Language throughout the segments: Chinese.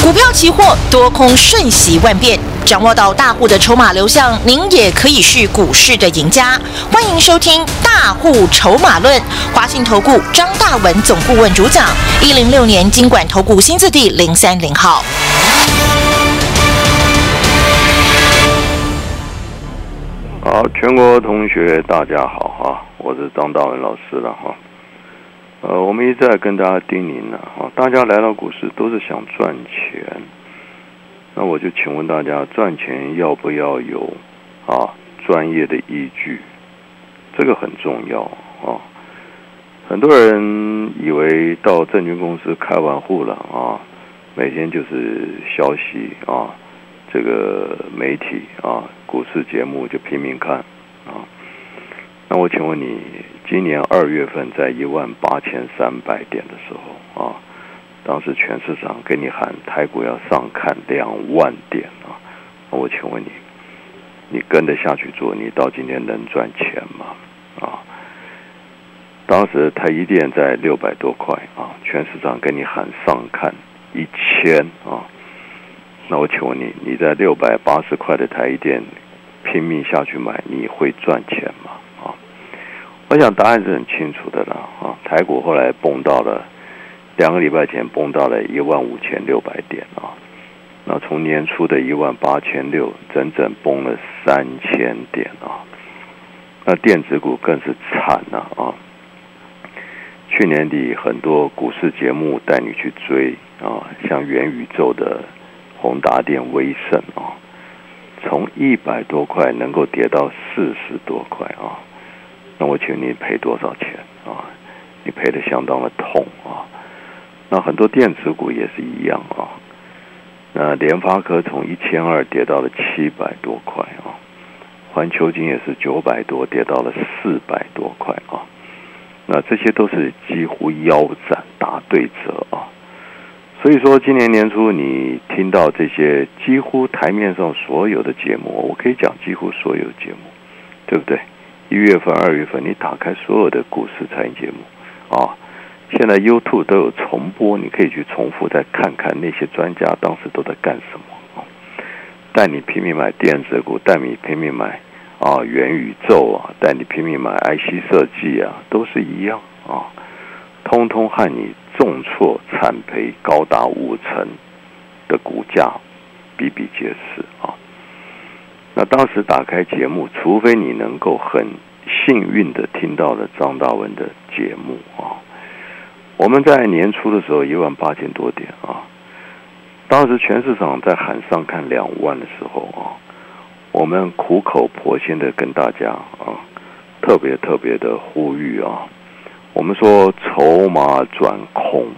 股票期货多空瞬息万变，掌握到大户的筹码流向，您也可以是股市的赢家。欢迎收听《大户筹码论》，华信投顾张大文总顾问主讲，一零六年经管投顾新字第零三零号。好，全国同学大家好哈，我是张大文老师了哈。呃，我们一再跟大家叮咛了哈，大家来到股市都是想赚钱，那我就请问大家，赚钱要不要有啊专业的依据？这个很重要啊。很多人以为到证券公司开完户了啊，每天就是消息啊，这个媒体啊，股市节目就拼命看啊。那我请问你？今年二月份在一万八千三百点的时候啊，当时全市场跟你喊台股要上看两万点啊，我请问你，你跟着下去做，你到今天能赚钱吗？啊，当时台积电在六百多块啊，全市场跟你喊上看一千啊，那我请问你，你在六百八十块的台积电拼命下去买，你会赚钱吗？我想答案是很清楚的了啊！台股后来崩到了两个礼拜前崩到了一万五千六百点啊，那从年初的一万八千六，整整崩了三千点啊！那电子股更是惨了啊！去年底很多股市节目带你去追啊，像元宇宙的宏达电、威盛啊，从一百多块能够跌到四十多块啊！那我请你赔多少钱啊？你赔的相当的痛啊！那很多电子股也是一样啊。那联发科从一千二跌到了七百多块啊，环球金也是九百多跌到了四百多块啊。那这些都是几乎腰斩打对折啊。所以说，今年年初你听到这些几乎台面上所有的节目，我可以讲几乎所有节目，对不对？一月份、二月份，你打开所有的股市财经节目，啊，现在 YouTube 都有重播，你可以去重复再看看那些专家当时都在干什么啊。带你拼命买电子股，带你拼命买啊元宇宙啊，带你拼命买 IC 设计啊，都是一样啊，通通和你重挫惨赔高达五成的股价比比皆是啊。那当时打开节目，除非你能够很幸运的听到了张大文的节目啊，我们在年初的时候一万八千多点啊，当时全市场在喊上看两万的时候啊，我们苦口婆心的跟大家啊，特别特别的呼吁啊，我们说筹码转空，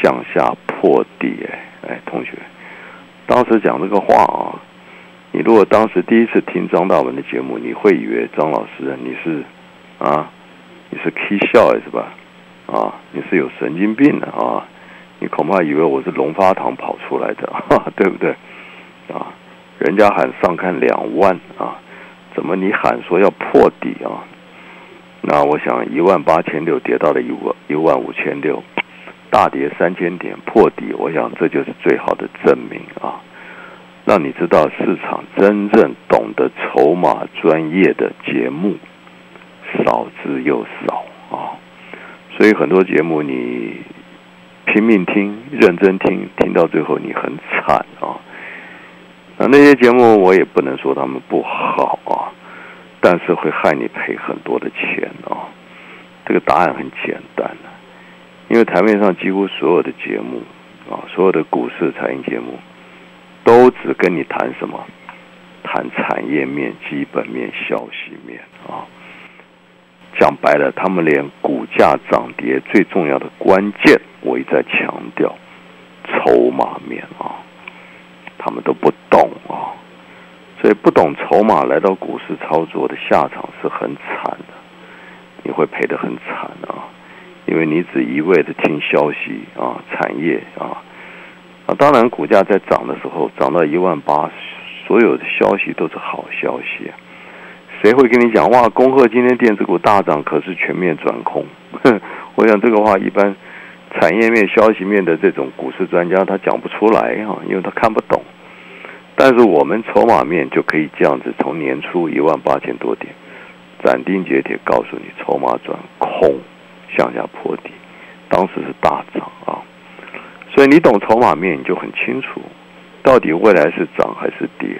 向下破底，哎哎，同学，当时讲这个话啊。你如果当时第一次听张大文的节目，你会以为张老师你是啊，你是 K 笑是吧？啊，你是有神经病的啊！你恐怕以为我是龙发堂跑出来的，对不对？啊，人家喊上看两万啊，怎么你喊说要破底啊？那我想一万八千六跌到了一万一万五千六，大跌三千点破底，我想这就是最好的证明啊。让你知道市场真正懂得筹码专业的节目少之又少啊，所以很多节目你拼命听、认真听，听到最后你很惨啊。那那些节目我也不能说他们不好啊，但是会害你赔很多的钱啊。这个答案很简单，因为台面上几乎所有的节目啊，所有的股市财经节目。都只跟你谈什么？谈产业面、基本面、消息面啊。讲白了，他们连股价涨跌最重要的关键，我一再强调，筹码面啊，他们都不懂啊。所以不懂筹码来到股市操作的下场是很惨的，你会赔得很惨啊，因为你只一味的听消息啊，产业啊。那当然，股价在涨的时候涨到一万八，所有的消息都是好消息。谁会跟你讲哇？恭贺今天电子股大涨，可是全面转空。我想这个话一般产业面、消息面的这种股市专家，他讲不出来哈，因为他看不懂。但是我们筹码面就可以这样子，从年初一万八千多点斩钉截铁告诉你，筹码转空，向下破底，当时是大涨啊。所以你懂筹码面，你就很清楚，到底未来是涨还是跌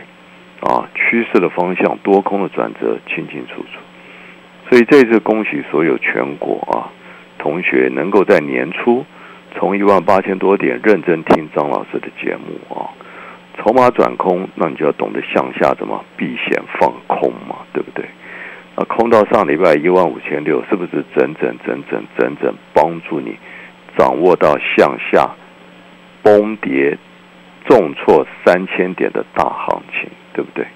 啊？趋势的方向、多空的转折清清楚楚。所以这次恭喜所有全国啊同学能够在年初从一万八千多点认真听张老师的节目啊，筹码转空，那你就要懂得向下怎么避险放空嘛，对不对？那空到上礼拜一万五千六，是不是整整整整整整帮助你掌握到向下崩跌重挫三千点的大行情，对不对？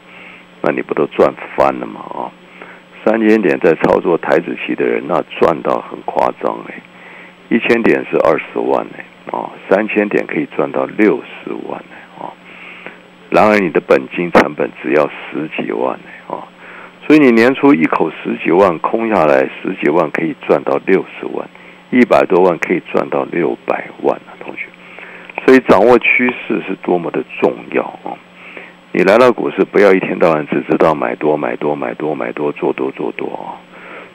那你不都赚翻了吗？啊？三千点在操作台子期的人，那赚到很夸张哎！一千点是二十万哎，啊，三千点可以赚到六十万哎，啊！然而你的本金成本只要十几万哎，啊！所以你年初一口十几万空下来，十几万可以赚到六十万，一百多万可以赚到六百万，所以掌握趋势是多么的重要啊！你来到股市，不要一天到晚只知道买多买多买多买多做多做多啊！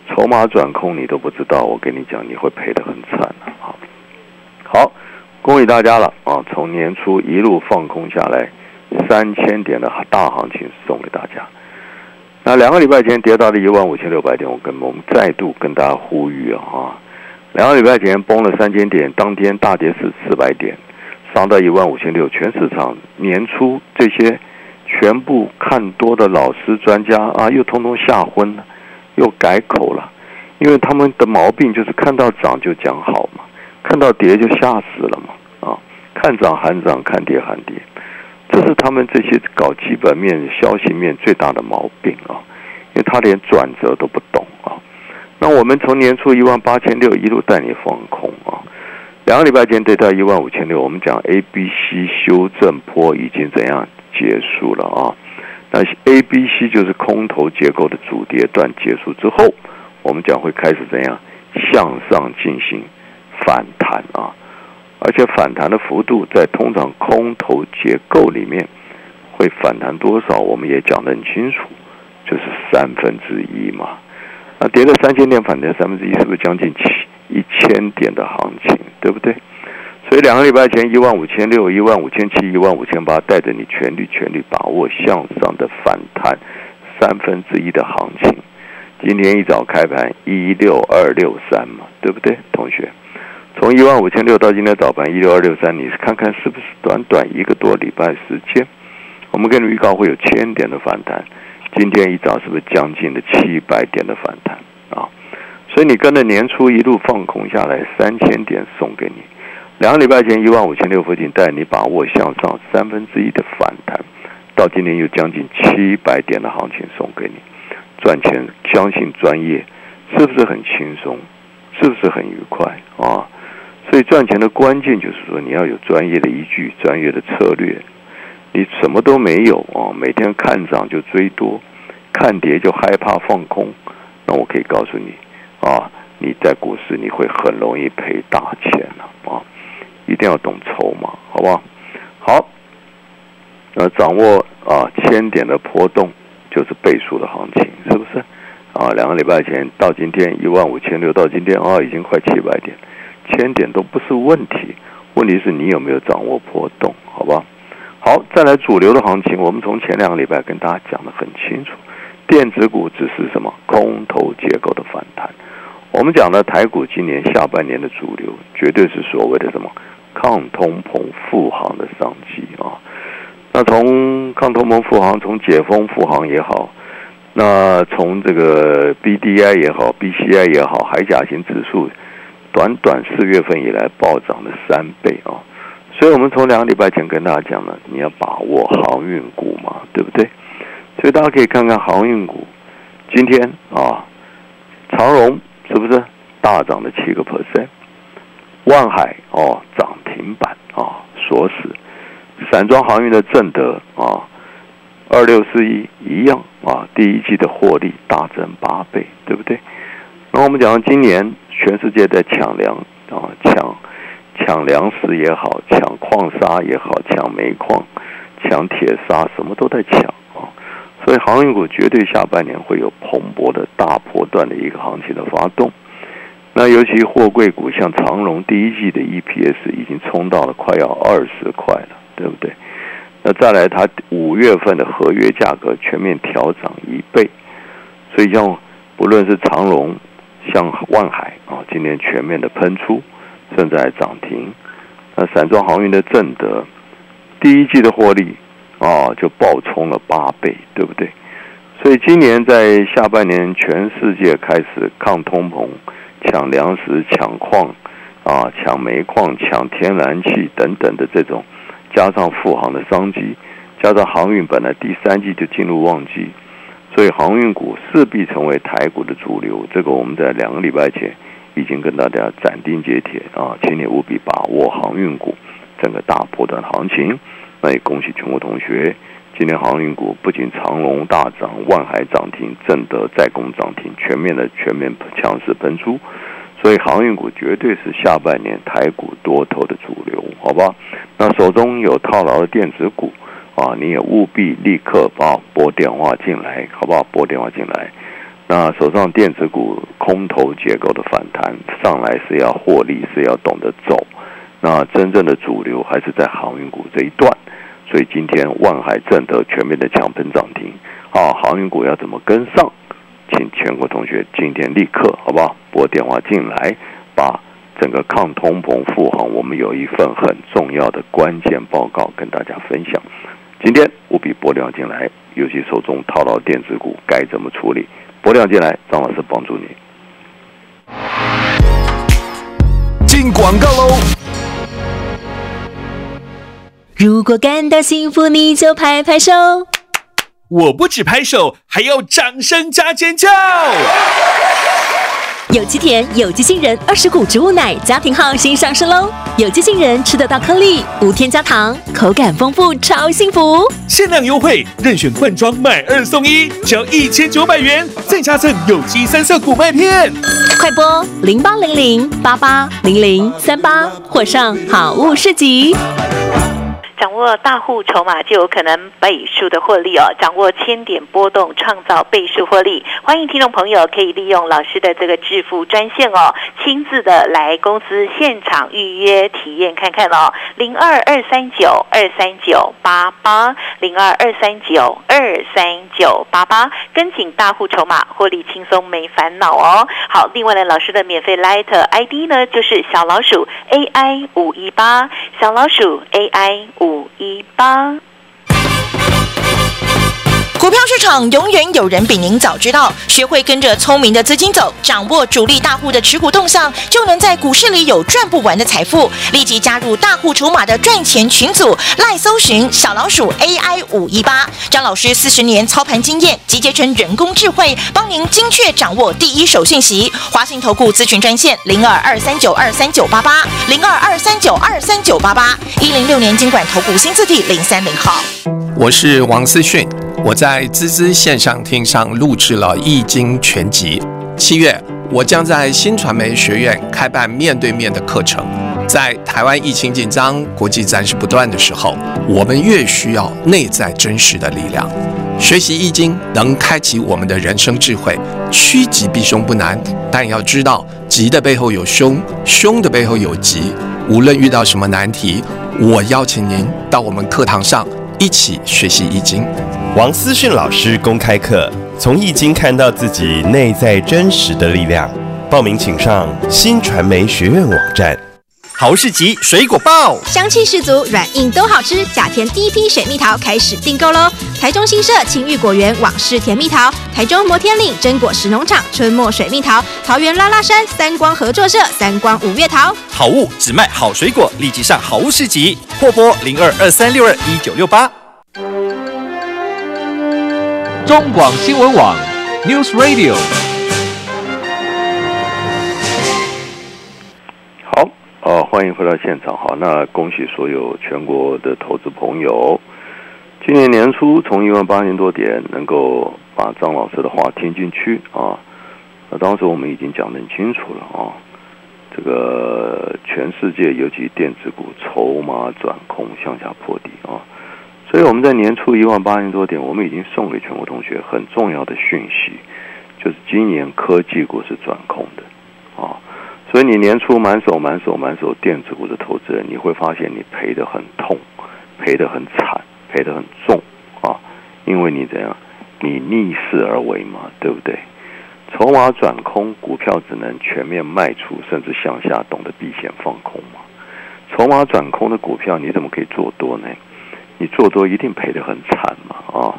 筹码转空你都不知道，我跟你讲，你会赔得很惨的啊！好，恭喜大家了啊！从年初一路放空下来，三千点的大行情送给大家。那两个礼拜前跌到了一万五千六百点，我跟我们再度跟大家呼吁啊！两个礼拜前崩了三千点，当天大跌是四百点，涨到一万五千六，全市场年初这些。全部看多的老师专家啊，又通通吓昏了，又改口了，因为他们的毛病就是看到涨就讲好嘛，看到跌就吓死了嘛，啊，看涨喊涨，看跌喊跌，这是他们这些搞基本面、消息面最大的毛病啊，因为他连转折都不懂啊。那我们从年初一万八千六一路带你放空啊，两个礼拜前跌到一万五千六，我们讲 A、B、C 修正坡已经怎样？结束了啊，那 A、B、C 就是空头结构的主跌段结束之后，我们将会开始怎样向上进行反弹啊？而且反弹的幅度在通常空头结构里面会反弹多少？我们也讲得很清楚，就是三分之一嘛。啊，跌了三千点反弹三分之一，是不是将近七一千点的行情？对不对？所以两个礼拜前一万五千六、一万五千七、一万五千八，带着你全力全力把握向上的反弹三分之一的行情。今天一早开盘一六二六三嘛，对不对，同学？从一万五千六到今天早盘一六二六三，你看看是不是短短一个多礼拜时间，我们给你预告会有千点的反弹。今天一早是不是将近的七百点的反弹？所以你跟着年初一路放空下来，三千点送给你。两个礼拜前一万五千六附近带你把握向上三分之一的反弹，到今年又将近七百点的行情送给你，赚钱相信专业是不是很轻松？是不是很愉快啊？所以赚钱的关键就是说你要有专业的依据、专业的策略。你什么都没有啊，每天看涨就追多，看跌就害怕放空，那我可以告诉你啊，你在股市你会很容易赔大钱了啊。一定要懂筹码，好不好？好，呃，掌握啊，千点的波动就是倍数的行情，是不是？啊，两个礼拜前到今天一万五千六，到今天啊，已经快七百点，千点都不是问题，问题是你有没有掌握波动，好吧？好，再来主流的行情，我们从前两个礼拜跟大家讲的很清楚，电子股只是什么空头结构的反弹，我们讲的台股今年下半年的主流，绝对是所谓的什么？抗通膨复航的商机啊，那从抗通膨复航，从解封复航也好，那从这个 BDI 也好，BCI 也好，海甲型指数短短四月份以来暴涨了三倍啊，所以我们从两个礼拜前跟大家讲了，你要把握航运股嘛，对不对？所以大家可以看看航运股，今天啊，长荣是不是大涨了七个 percent？万海哦涨。停板啊，锁死。散装航运的正德啊，二六四一一样啊，第一季的获利大增八倍，对不对？那我们讲今年全世界在抢粮啊，抢抢粮食也好，抢矿砂也好，抢煤矿、抢铁砂，什么都在抢。所以航运股绝对下半年会有蓬勃的大波段的一个行情的发动。那尤其货柜股，像长荣第一季的 EPS 已经冲到了快要二十块了，对不对？那再来，它五月份的合约价格全面调涨一倍，所以像不论是长荣、像万海啊，今年全面的喷出，正在涨停。那散装航运的正德第一季的获利啊，就暴冲了八倍，对不对？所以今年在下半年，全世界开始抗通膨。抢粮食、抢矿，啊，抢煤矿、抢天然气等等的这种，加上富航的商机，加上航运本来第三季就进入旺季，所以航运股势必成为台股的主流。这个我们在两个礼拜前已经跟大家斩钉截铁啊，请你务必把握航运股整个大波段行情。那也恭喜全国同学，今年航运股不仅长龙大涨，万海涨停，正德再攻涨停，全面的全面强势喷出。所以航运股绝对是下半年台股多头的主流，好吧？那手中有套牢的电子股啊，你也务必立刻把拨电话进来，好不好？拨电话进来。那手上电子股空头结构的反弹上来是要获利，是要懂得走。那真正的主流还是在航运股这一段。所以今天万海正德全面的强喷涨停，啊，航运股要怎么跟上？请全国同学今天立刻好不好拨电话进来，把整个抗通膨复航，我们有一份很重要的关键报告跟大家分享。今天务必拨电话进来，尤其手中套牢电子股该怎么处理？拨电话进来，张老师帮助你。进广告喽！如果感到幸福，你就拍拍手。我不止拍手，还要掌声加尖叫！有机甜，有机杏仁，二十谷植物奶，家庭号新上市喽！有机杏仁吃得到颗粒，无添加糖，口感丰富，超幸福！限量优惠，任选罐装买二送一，只要一千九百元，再加赠有机三色谷麦片。快播零八零零八八零零三八，或上好物市集。掌握大户筹码就有可能倍数的获利哦！掌握千点波动，创造倍数获利。欢迎听众朋友可以利用老师的这个致富专线哦，亲自的来公司现场预约体验看看哦。零二二三九二三九八八零二二三九二三九八八，跟紧大户筹码，获利轻松没烦恼哦。好，另外呢，老师的免费 Light ID 呢就是小老鼠 AI 五一八，小老鼠 AI 五。五一八。股票市场永远有人比您早知道，学会跟着聪明的资金走，掌握主力大户的持股动向，就能在股市里有赚不完的财富。立即加入大户筹码的赚钱群组，赖搜寻小老鼠 AI 五一八，张老师四十年操盘经验集结成人工智慧，帮您精确掌握第一手信息。华信投顾咨询专线零二二三九二三九八八零二二三九二三九八八一零六年经管投顾新字第零三零号。我是王思训。我在滋滋线上听上录制了《易经全集》。七月，我将在新传媒学院开办面对面的课程。在台湾疫情紧张、国际战事不断的时候，我们越需要内在真实的力量。学习易经能开启我们的人生智慧。趋吉避凶不难，但要知道吉的背后有凶，凶的背后有吉。无论遇到什么难题，我邀请您到我们课堂上一起学习易经。王思训老师公开课，从易经看到自己内在真实的力量。报名请上新传媒学院网站。豪士集水果爆，香气十足，软硬都好吃。甲田第一批水蜜桃开始订购喽！台中新社青玉果园往事甜蜜桃，台中摩天岭真果实农场春末水蜜桃，桃园拉拉山三光合作社三光五月桃。好物只卖好水果，立即上豪士集，或拨零二二三六二一九六八。中广新闻网，News Radio。欢迎回到现场。好，那恭喜所有全国的投资朋友，今年年初从一万八千多点能够把张老师的话听进去啊。那当时我们已经讲得很清楚了啊，这个全世界尤其电子股筹码转空向下破底啊，所以我们在年初一万八千多点，我们已经送给全国同学很重要的讯息，就是今年科技股是转空的，所以你年初满手满手满手电子股的投资人，你会发现你赔得很痛，赔得很惨，赔得很重啊，因为你怎样，你逆势而为嘛，对不对？筹码转空，股票只能全面卖出，甚至向下，懂得避险放空嘛？筹码转空的股票，你怎么可以做多呢？你做多一定赔得很惨嘛啊！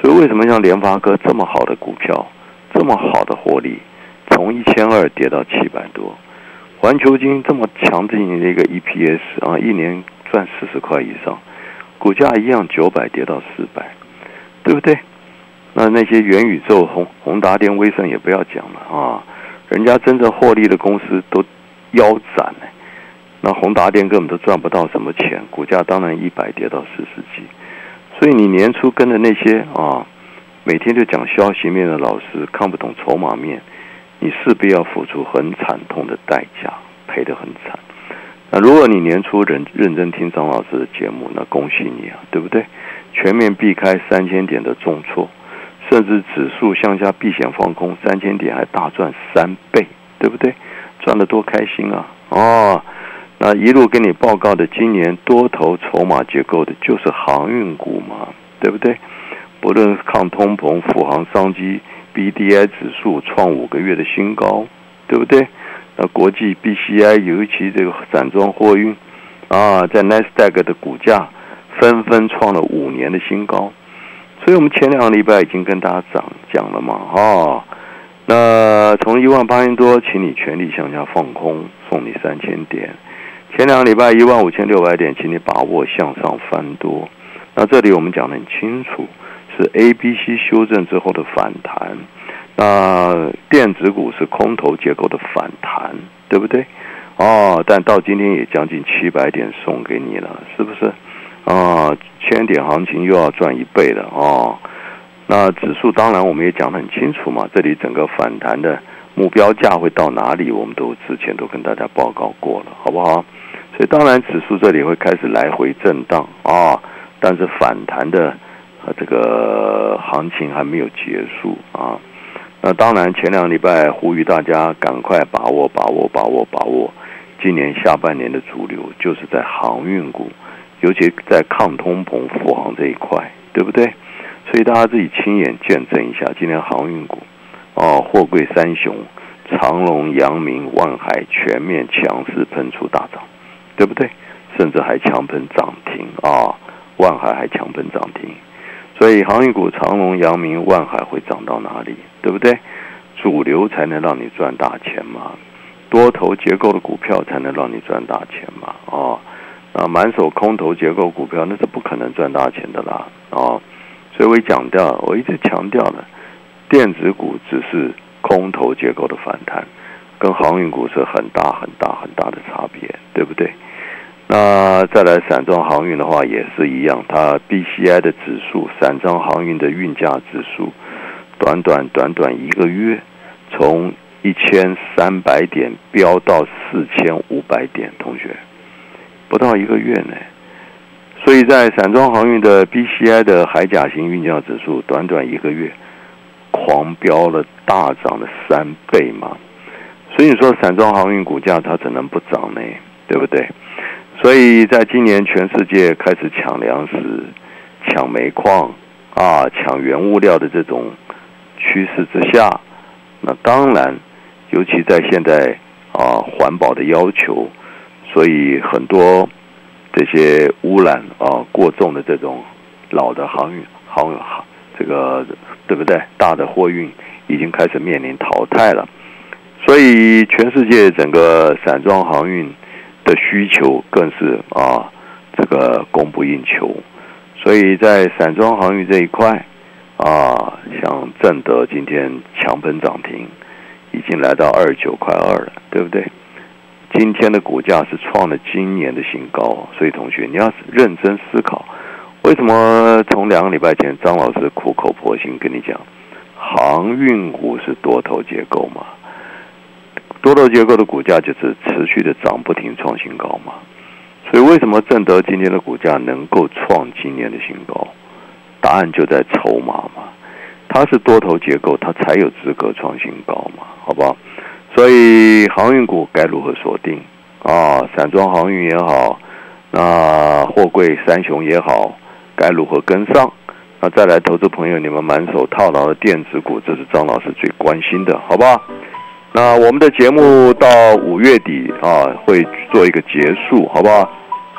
所以为什么像联发科这么好的股票，这么好的获利，从一千二跌到七百多，环球金这么强劲的一个 EPS 啊，一年赚四十块以上，股价一样九百跌到四百，对不对？那那些元宇宙、宏宏达电、威盛也不要讲了啊，人家真正获利的公司都腰斩，那宏达电根本都赚不到什么钱，股价当然一百跌到四十几。所以你年初跟的那些啊，每天就讲消息面的老师看不懂筹码面，你势必要付出很惨痛的代价，赔得很惨。那如果你年初认认真听张老师的节目，那恭喜你啊，对不对？全面避开三千点的重挫。甚至指数向下避险放空三千点还大赚三倍，对不对？赚得多开心啊！哦，那一路跟你报告的今年多头筹码结构的就是航运股嘛，对不对？不论抗通膨、富航商机，BDI 指数创五个月的新高，对不对？那国际 BCI 尤其这个散装货运啊，在 NASDAQ 的股价纷纷创了五年的新高。所以我们前两个礼拜已经跟大家讲讲了嘛，哈，那从一万八千多，请你全力向下放空，送你三千点。前两个礼拜一万五千六百点，请你把握向上翻多。那这里我们讲的很清楚，是 A、B、C 修正之后的反弹。那电子股是空头结构的反弹，对不对？哦，但到今天也将近七百点送给你了，是不是？啊，千点行情又要赚一倍了哦。那指数当然我们也讲得很清楚嘛，这里整个反弹的目标价会到哪里，我们都之前都跟大家报告过了，好不好？所以当然指数这里会开始来回震荡啊，但是反弹的这个行情还没有结束啊。那当然前两个礼拜呼吁大家赶快把握、把握、把握、把握，今年下半年的主流就是在航运股。尤其在抗通膨、富航这一块，对不对？所以大家自己亲眼见证一下，今天航运股，哦，货柜三雄，长隆、阳明、万海全面强势喷出大涨，对不对？甚至还强喷涨停啊！万海还强喷涨停，所以航运股长隆、阳明、万海会涨到哪里？对不对？主流才能让你赚大钱嘛，多头结构的股票才能让你赚大钱嘛，哦。啊，满手空头结构股票那是不可能赚大钱的啦，哦，所以我讲掉，我一直强调的，电子股只是空头结构的反弹，跟航运股是很大很大很大的差别，对不对？那再来散装航运的话也是一样，它 BCI 的指数，散装航运的运价指数，短短短短一个月，从一千三百点飙到四千五百点，同学。不到一个月呢，所以在散装航运的 BCI 的海甲型运价指数，短短一个月狂飙了大涨了三倍嘛。所以你说散装航运股价它怎能不涨呢？对不对？所以在今年全世界开始抢粮食、抢煤矿啊、抢原物料的这种趋势之下，那当然，尤其在现在啊环保的要求。所以很多这些污染啊过重的这种老的航运航航这个对不对？大的货运已经开始面临淘汰了，所以全世界整个散装航运的需求更是啊这个供不应求。所以在散装航运这一块啊，像正德今天强喷涨停，已经来到二十九块二了，对不对？今天的股价是创了今年的新高，所以同学你要认真思考，为什么从两个礼拜前张老师苦口婆心跟你讲，航运股是多头结构嘛？多头结构的股价就是持续的涨不停，创新高嘛。所以为什么正德今天的股价能够创今年的新高？答案就在筹码嘛。它是多头结构，它才有资格创新高嘛，好不好？所以航运股该如何锁定啊？散装航运也好，那货柜三雄也好，该如何跟上？那再来，投资朋友，你们满手套牢的电子股，这是张老师最关心的，好不好？那我们的节目到五月底啊，会做一个结束，好不好？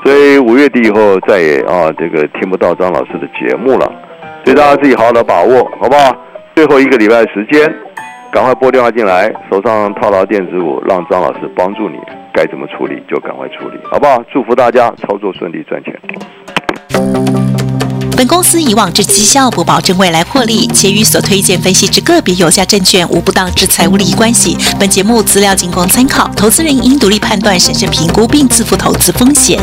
所以五月底以后再也啊，这个听不到张老师的节目了。所以大家自己好好的把握，好不好？最后一个礼拜时间，赶快拨电话进来，手上套牢电子股，让张老师帮助你，该怎么处理就赶快处理，好不好？祝福大家操作顺利，赚钱。本公司以往之绩效不保证未来获利，且与所推荐分析之个别有价证券无不当之财务利益关系。本节目资料仅供参考，投资人应独立判断、审慎评估并自负投资风险。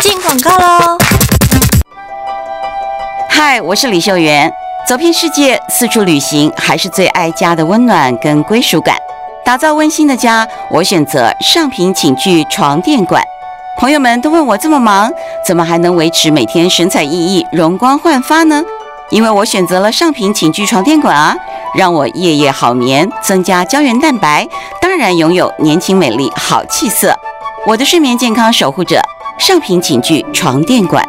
进广告喽！嗨，我是李秀媛。走遍世界，四处旅行，还是最爱家的温暖跟归属感。打造温馨的家，我选择上品寝具床垫馆。朋友们都问我这么忙，怎么还能维持每天神采奕奕、容光焕发呢？因为我选择了上品寝具床垫馆啊，让我夜夜好眠，增加胶原蛋白，当然拥有年轻美丽好气色。我的睡眠健康守护者，上品寝具床垫馆。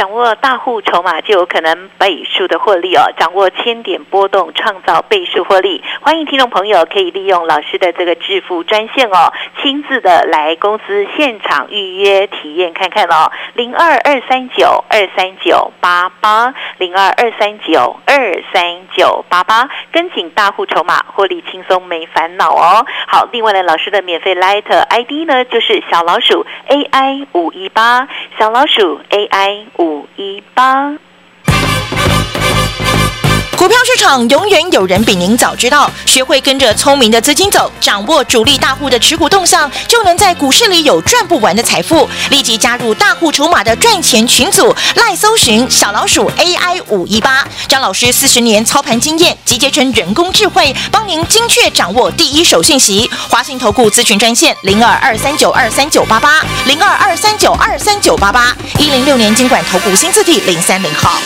掌握大户筹码就有可能倍数的获利哦！掌握千点波动，创造倍数获利。欢迎听众朋友可以利用老师的这个致富专线哦，亲自的来公司现场预约体验看看哦。零二二三九二三九八八零二二三九二三九八八，跟紧大户筹码，获利轻松没烦恼哦。好，另外呢，老师的免费 Light ID 呢，就是小老鼠 AI 五一八，小老鼠 AI 五。五一八。股票市场永远有人比您早知道，学会跟着聪明的资金走，掌握主力大户的持股动向，就能在股市里有赚不完的财富。立即加入大户筹码的赚钱群组，赖搜寻小老鼠 AI 五一八，张老师四十年操盘经验集结成人工智慧，帮您精确掌握第一手信息。华信投顾咨询专线零二二三九二三九八八零二二三九二三九八八一零六年经管投顾新字第零三零号。